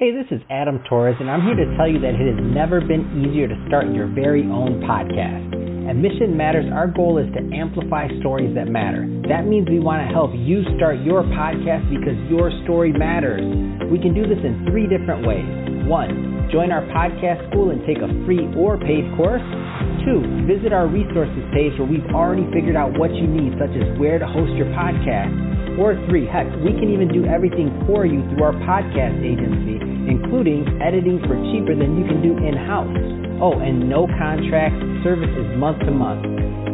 Hey, this is Adam Torres, and I'm here to tell you that it has never been easier to start your very own podcast. At Mission Matters, our goal is to amplify stories that matter. That means we want to help you start your podcast because your story matters. We can do this in three different ways. One, join our podcast school and take a free or paid course. Two, visit our resources page where we've already figured out what you need, such as where to host your podcast. Or three, heck, we can even do everything for you through our podcast agency including editing for cheaper than you can do in house. Oh, and no contracts, services month to month.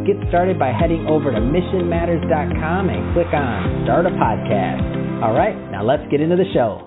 Get started by heading over to missionmatters.com and click on Start a Podcast. All right, now let's get into the show.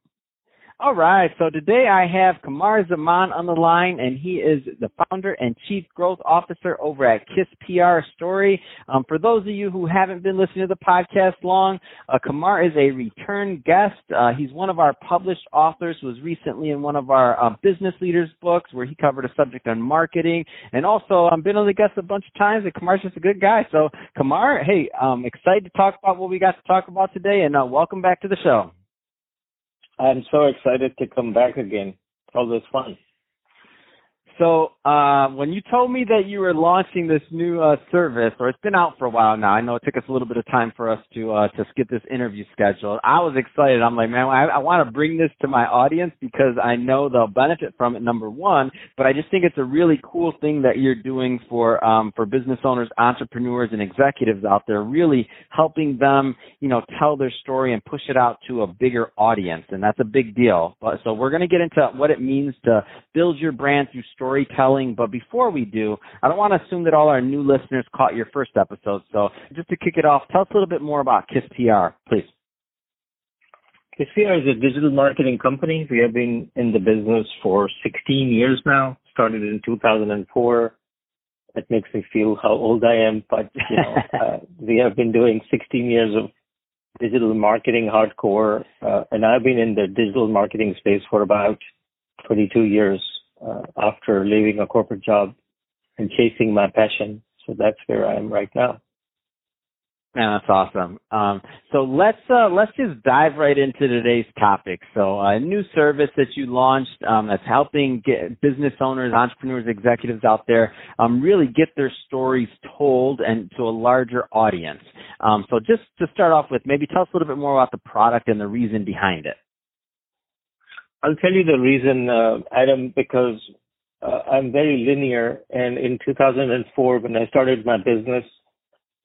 All right. So today I have Kamar Zaman on the line, and he is the founder and chief growth officer over at Kiss PR Story. Um, for those of you who haven't been listening to the podcast long, uh, Kamar is a return guest. Uh, he's one of our published authors. Was recently in one of our uh, business leaders books where he covered a subject on marketing, and also I've um, been on the guest a bunch of times. And Kamar's just a good guy. So Kamar, hey, I'm excited to talk about what we got to talk about today, and uh, welcome back to the show. I'm so excited to come back again. All this fun. So uh, when you told me that you were launching this new uh, service, or it's been out for a while now, I know it took us a little bit of time for us to uh, to get this interview scheduled. I was excited. I'm like, man, I, I want to bring this to my audience because I know they'll benefit from it. Number one, but I just think it's a really cool thing that you're doing for um, for business owners, entrepreneurs, and executives out there, really helping them, you know, tell their story and push it out to a bigger audience, and that's a big deal. But so we're going to get into what it means to build your brand through storytelling. But before we do, I don't want to assume that all our new listeners caught your first episode. So just to kick it off, tell us a little bit more about KISS PR, please. KISS PR is a digital marketing company. We have been in the business for 16 years now. Started in 2004. That makes me feel how old I am, but you know, uh, we have been doing 16 years of digital marketing hardcore, uh, and I've been in the digital marketing space for about 22 years uh, after leaving a corporate job and chasing my passion. So that's where I am right now. Man, that's awesome. Um, so let's uh, let's just dive right into today's topic. So a new service that you launched um, that's helping get business owners, entrepreneurs, executives out there um, really get their stories told and to a larger audience. Um, so just to start off with, maybe tell us a little bit more about the product and the reason behind it. I'll tell you the reason, uh, Adam, because uh, I'm very linear. And in 2004, when I started my business,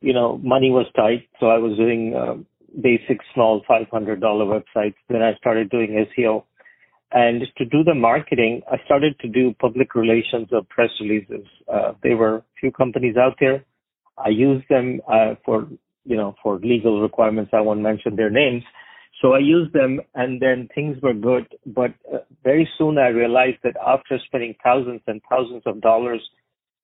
you know, money was tight. So I was doing uh, basic, small $500 websites. Then I started doing SEO. And to do the marketing, I started to do public relations of press releases. Uh, there were a few companies out there. I used them uh, for, you know, for legal requirements. I won't mention their names so I used them and then things were good. But uh, very soon I realized that after spending thousands and thousands of dollars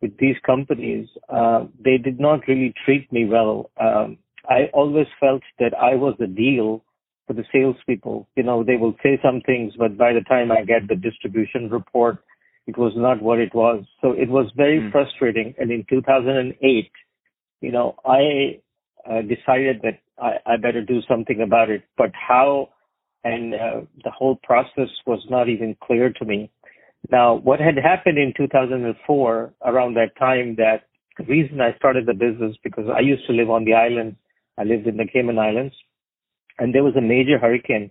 with these companies, uh, they did not really treat me well. Um, I always felt that I was the deal for the salespeople. You know, they will say some things, but by the time I get the distribution report, it was not what it was. So it was very mm. frustrating. And in 2008, you know, I uh, decided that I, I better do something about it. But how and uh, the whole process was not even clear to me. Now, what had happened in 2004 around that time that the reason I started the business because I used to live on the islands. I lived in the Cayman Islands and there was a major hurricane.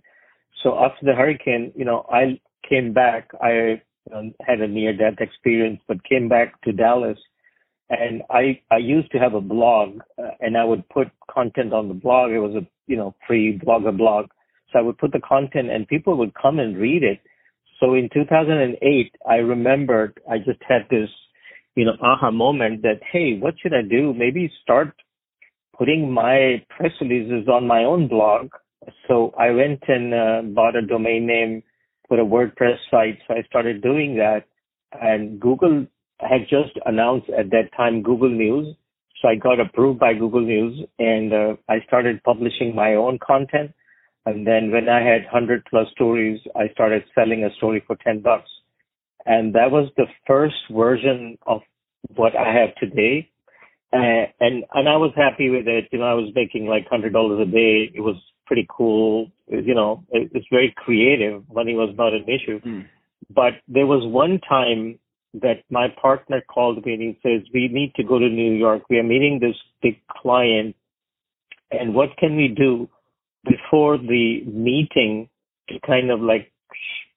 So after the hurricane, you know, I came back. I you know, had a near death experience, but came back to Dallas and I I used to have a blog, uh, and I would put content on the blog. It was a you know free blogger blog, so I would put the content, and people would come and read it. So in 2008, I remembered I just had this you know aha moment that hey, what should I do? Maybe start putting my press releases on my own blog. So I went and uh, bought a domain name, put a WordPress site. So I started doing that, and Google had just announced at that time Google News. So I got approved by Google News and uh, I started publishing my own content. And then when I had 100 plus stories, I started selling a story for 10 bucks. And that was the first version of what I have today. Uh, and and I was happy with it. You know, I was making like hundred dollars a day. It was pretty cool. You know, it, it's very creative. Money was not an issue. Mm. But there was one time that my partner called me and he says, "We need to go to New York. We are meeting this big client, and what can we do before the meeting to kind of like,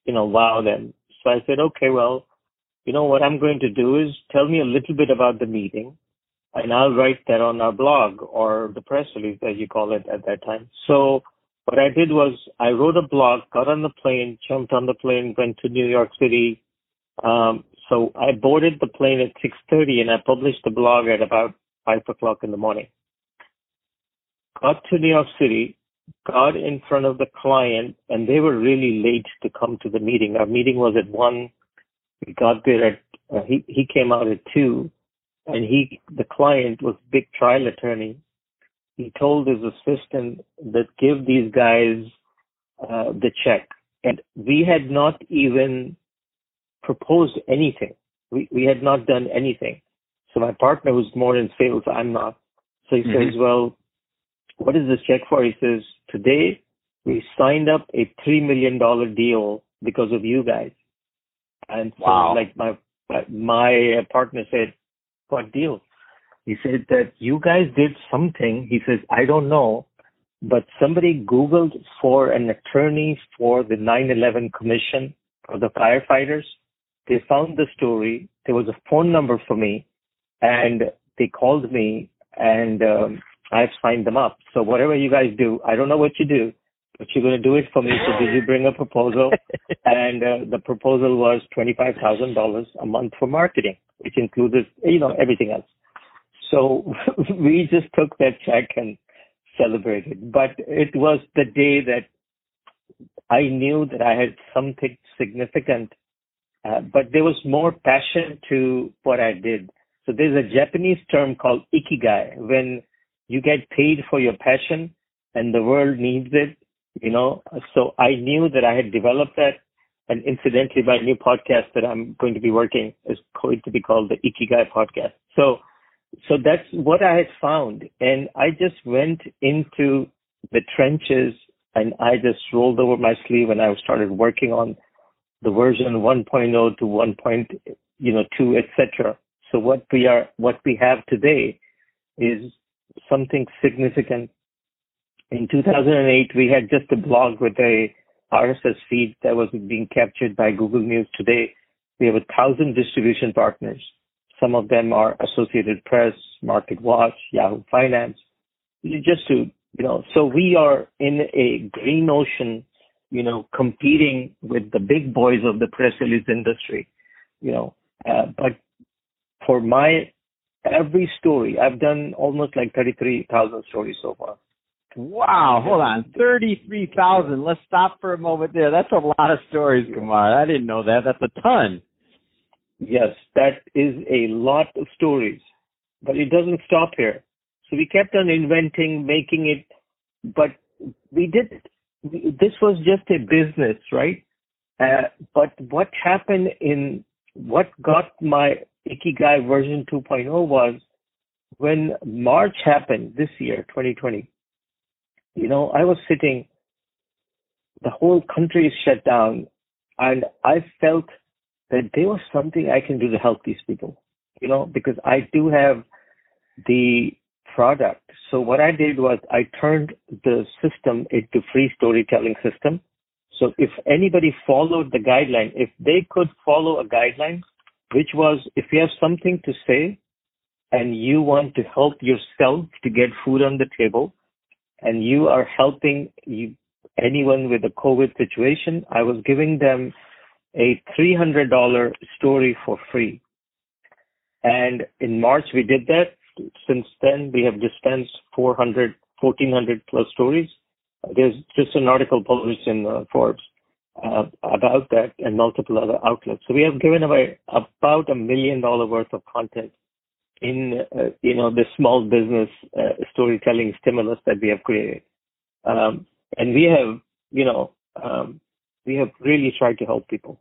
you know, wow them?" So I said, "Okay, well." You know what I'm going to do is tell me a little bit about the meeting and I'll write that on our blog or the press release as you call it at that time. So what I did was I wrote a blog, got on the plane, jumped on the plane, went to New York City. Um, so I boarded the plane at 6:30 and I published the blog at about five o'clock in the morning. Got to New York City, got in front of the client, and they were really late to come to the meeting. Our meeting was at one. We got there at uh, he he came out at two and he, the client was big trial attorney. He told his assistant that give these guys uh, the check, and we had not even proposed anything. We we had not done anything. So my partner, who's more in sales, I'm not. So he mm-hmm. says, "Well, what is this check for?" He says, "Today we signed up a three million dollar deal because of you guys." And so, wow. like my my partner said, what deal? He said that you guys did something. He says, I don't know, but somebody Googled for an attorney for the 9-11 commission for the firefighters. They found the story. There was a phone number for me and they called me and um, I've signed them up. So whatever you guys do, I don't know what you do, but you're going to do it for me. So did you bring a proposal? and uh, the proposal was $25,000 a month for marketing which included, you know, everything else. So we just took that check and celebrated. But it was the day that I knew that I had something significant, uh, but there was more passion to what I did. So there's a Japanese term called ikigai when you get paid for your passion and the world needs it, you know. So I knew that I had developed that and incidentally, my new podcast that I'm going to be working is going to be called the Ikigai podcast. So, so that's what I had found. And I just went into the trenches and I just rolled over my sleeve and I started working on the version 1.0 to 1. you know, 2, etc. So what we are, what we have today is something significant. In 2008, we had just a blog with a RSS feed that was being captured by Google News today. We have a thousand distribution partners. Some of them are Associated Press, Market Watch, Yahoo Finance. Just to, you know, so we are in a green ocean, you know, competing with the big boys of the press release industry, you know. Uh, but for my every story, I've done almost like 33,000 stories so far. Wow, hold on. 33,000. Let's stop for a moment there. That's a lot of stories, Kumar. I didn't know that. That's a ton. Yes, that is a lot of stories. But it doesn't stop here. So we kept on inventing, making it, but we did, this was just a business, right? Uh, but what happened in, what got my Ikigai version 2.0 was when March happened this year, 2020, you know, I was sitting, the whole country is shut down, and I felt that there was something I can do to help these people, you know, because I do have the product. So what I did was I turned the system into free storytelling system. So if anybody followed the guideline, if they could follow a guideline, which was if you have something to say and you want to help yourself to get food on the table, and you are helping you, anyone with a COVID situation, I was giving them a $300 story for free. And in March, we did that. Since then, we have dispensed 400, 1400 plus stories. There's just an article published in uh, Forbes. uh, about that and multiple other outlets. So we have given away about a million dollar worth of content in uh, you know the small business uh, storytelling stimulus that we have created, um, and we have you know um, we have really tried to help people.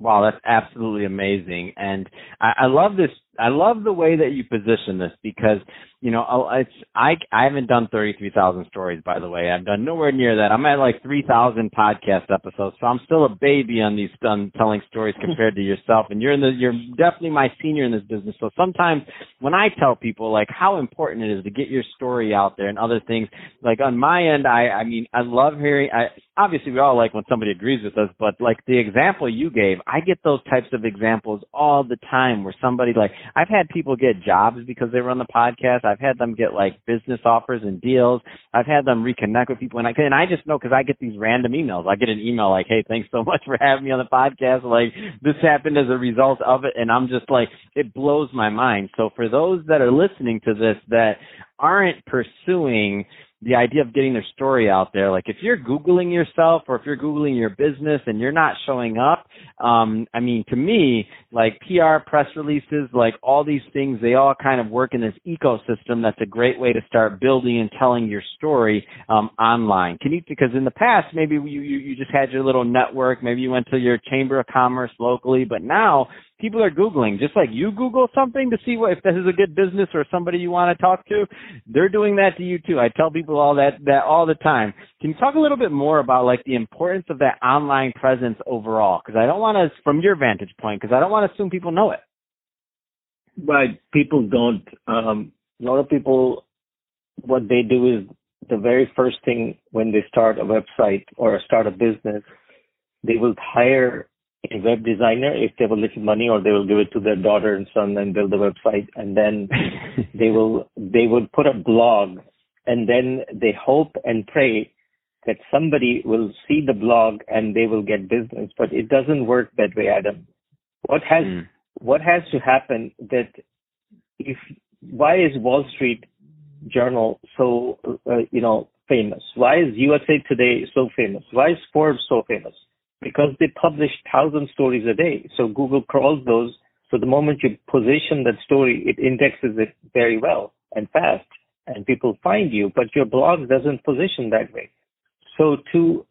Wow, that's absolutely amazing, and I, I love this. I love the way that you position this because you know, it's I I haven't done thirty three thousand stories by the way. I've done nowhere near that. I'm at like three thousand podcast episodes, so I'm still a baby on these on telling stories compared to yourself. And you're in the you're definitely my senior in this business. So sometimes when I tell people like how important it is to get your story out there and other things, like on my end, I I mean I love hearing. I obviously we all like when somebody agrees with us, but like the example you gave, I get those types of examples all the time where somebody like I've had people get jobs because they on the podcast. I've had them get like business offers and deals. I've had them reconnect with people, and I and I just know because I get these random emails. I get an email like, "Hey, thanks so much for having me on the podcast. Like this happened as a result of it," and I'm just like, it blows my mind. So for those that are listening to this that aren't pursuing the idea of getting their story out there. Like if you're Googling yourself or if you're Googling your business and you're not showing up, um, I mean, to me, like PR press releases, like all these things, they all kind of work in this ecosystem. That's a great way to start building and telling your story, um, online. Can you, because in the past, maybe you, you, you just had your little network, maybe you went to your chamber of commerce locally, but now people are Googling, just like you Google something to see what, if this is a good business or somebody you want to talk to. They're doing that to you too. I tell people all that, that all the time. Can you talk a little bit more about like the importance of that online presence overall? Cause I don't want to, from your vantage point, cause I don't want to assume people know it. right people don't, um, a lot of people, what they do is the very first thing when they start a website or start a business, they will hire a web designer if they have a little money or they will give it to their daughter and son and build a website and then they will they will put a blog and then they hope and pray that somebody will see the blog and they will get business. But it doesn't work that way adam. What has mm. what has to happen that if why is wall street journal so uh, you know famous? Why is usa today so famous? Why is forbes so famous because they publish thousand stories a day. So Google crawls those. So the moment you position that story, it indexes it very well and fast and people find you, but your blog doesn't position that way. So to,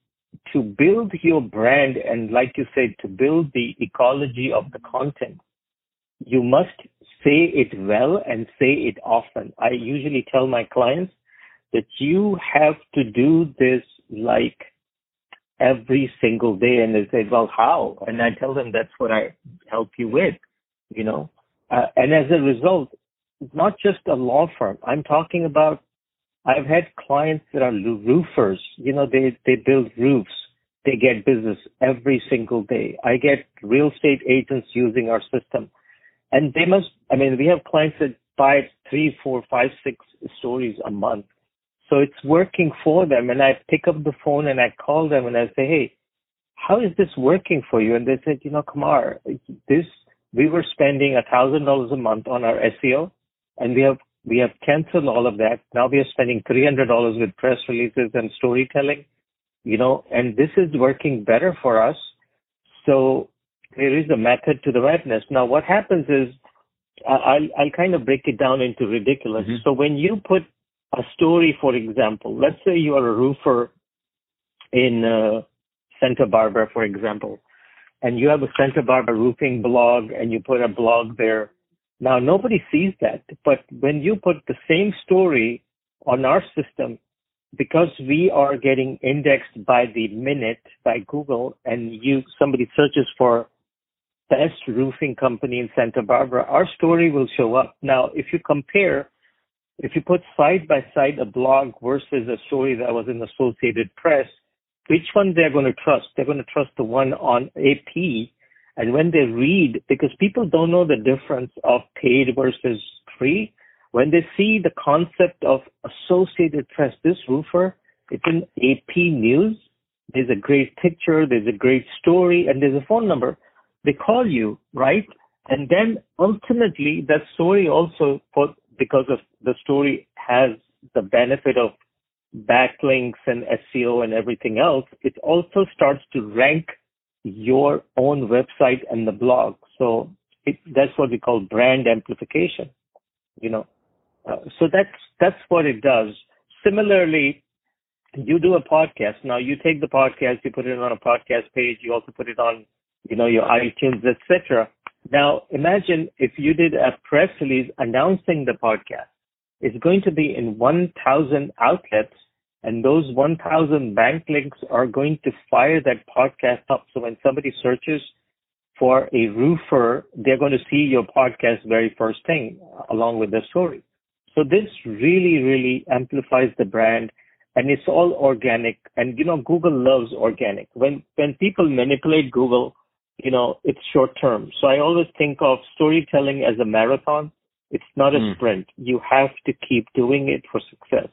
to build your brand and like you said, to build the ecology of the content, you must say it well and say it often. I usually tell my clients that you have to do this like every single day and they say, well, how? And I tell them that's what I help you with, you know. Uh, and as a result, not just a law firm. I'm talking about, I've had clients that are roofers, you know, they, they build roofs. They get business every single day. I get real estate agents using our system and they must, I mean, we have clients that buy three, four, five, six stories a month so it's working for them. And I pick up the phone and I call them and I say, Hey, how is this working for you? And they said, you know, Kumar, this, we were spending a thousand dollars a month on our SEO and we have, we have canceled all of that. Now we are spending $300 with press releases and storytelling, you know, and this is working better for us. So there is a method to the madness. Now what happens is I'll, I'll kind of break it down into ridiculous. Mm-hmm. So when you put a story, for example, let's say you are a roofer in uh, Santa Barbara, for example, and you have a Santa Barbara roofing blog and you put a blog there. Now nobody sees that, but when you put the same story on our system, because we are getting indexed by the minute by Google and you somebody searches for best roofing company in Santa Barbara, our story will show up. Now, if you compare if you put side by side a blog versus a story that was in Associated Press, which one they're going to trust? They're going to trust the one on AP. And when they read, because people don't know the difference of paid versus free, when they see the concept of Associated Press, this roofer, it's in AP News. There's a great picture, there's a great story, and there's a phone number. They call you, right? And then ultimately, that story also, for because of the story has the benefit of backlinks and SEO and everything else, it also starts to rank your own website and the blog. So it, that's what we call brand amplification. You know, uh, so that's that's what it does. Similarly, you do a podcast. Now you take the podcast, you put it on a podcast page, you also put it on, you know, your iTunes, etc. Now imagine if you did a press release announcing the podcast. It's going to be in 1,000 outlets and those 1,000 backlinks are going to fire that podcast up. So when somebody searches for a roofer, they're going to see your podcast very first thing along with the story. So this really, really amplifies the brand and it's all organic. And, you know, Google loves organic. When, when people manipulate Google, you know, it's short term. So I always think of storytelling as a marathon. It's not a mm. sprint. You have to keep doing it for success.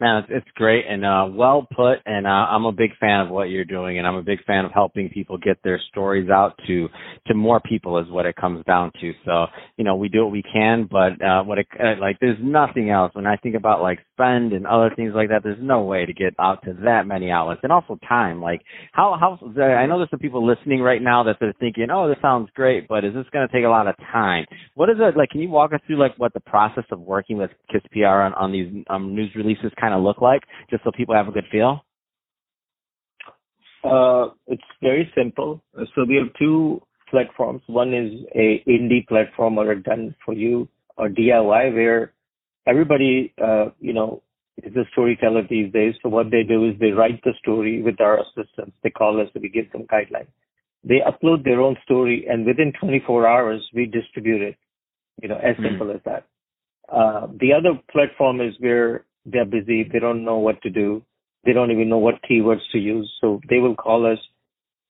Man, it's, great and uh, well put, and uh, I'm a big fan of what you're doing, and I'm a big fan of helping people get their stories out to to more people is what it comes down to. So, you know, we do what we can, but uh, what it uh, like there's nothing else. When I think about like spend and other things like that, there's no way to get out to that many outlets, and also time. Like how how I know there's some people listening right now that they're thinking, oh, this sounds great, but is this going to take a lot of time? What is it like? Can you walk us through like what the process of working with Kiss PR on on these um, news releases kind of look like, just so people have a good feel? Uh, it's very simple. So we have two platforms. One is a indie platform or a done for you or DIY where everybody, uh, you know, is a storyteller these days. So what they do is they write the story with our assistants. They call us, we give them guidelines. They upload their own story and within 24 hours we distribute it. You know, as mm-hmm. simple as that. Uh, the other platform is where they're busy. They don't know what to do. They don't even know what keywords to use. So they will call us.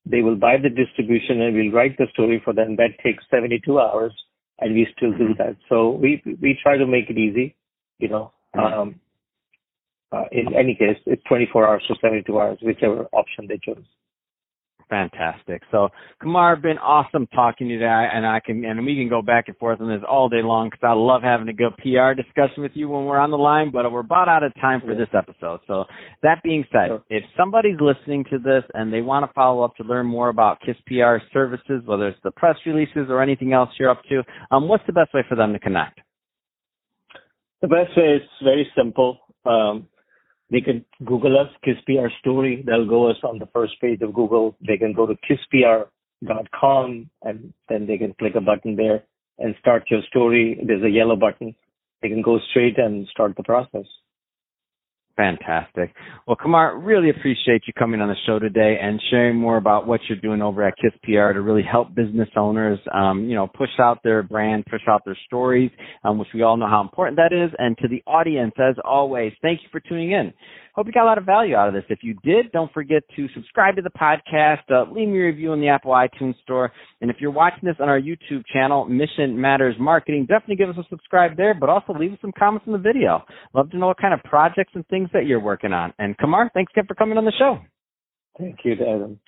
They will buy the distribution and we'll write the story for them. That takes 72 hours and we still do that. So we, we try to make it easy, you know. Um, uh, in any case, it's 24 hours or 72 hours, whichever option they choose. Fantastic. So Kumar, been awesome talking to you today, and I can and we can go back and forth on this all day long because I love having a good PR discussion with you when we're on the line. But we're about out of time for this episode. So that being said, sure. if somebody's listening to this and they want to follow up to learn more about Kiss PR services, whether it's the press releases or anything else you're up to, um, what's the best way for them to connect? The best way is very simple. Um, they can Google us, KissPR story. They'll go us on the first page of Google. They can go to kisspr.com and then they can click a button there and start your story. There's a yellow button. They can go straight and start the process. Fantastic. Well, Kumar, really appreciate you coming on the show today and sharing more about what you're doing over at Kiss PR to really help business owners, um, you know, push out their brand, push out their stories, um, which we all know how important that is. And to the audience, as always, thank you for tuning in. Hope you got a lot of value out of this. If you did, don't forget to subscribe to the podcast, uh, leave me a review in the Apple iTunes Store, and if you're watching this on our YouTube channel, Mission Matters Marketing, definitely give us a subscribe there, but also leave us some comments in the video. Love to know what kind of projects and things that you're working on. And Kumar, thanks again for coming on the show. Thank you, Adam.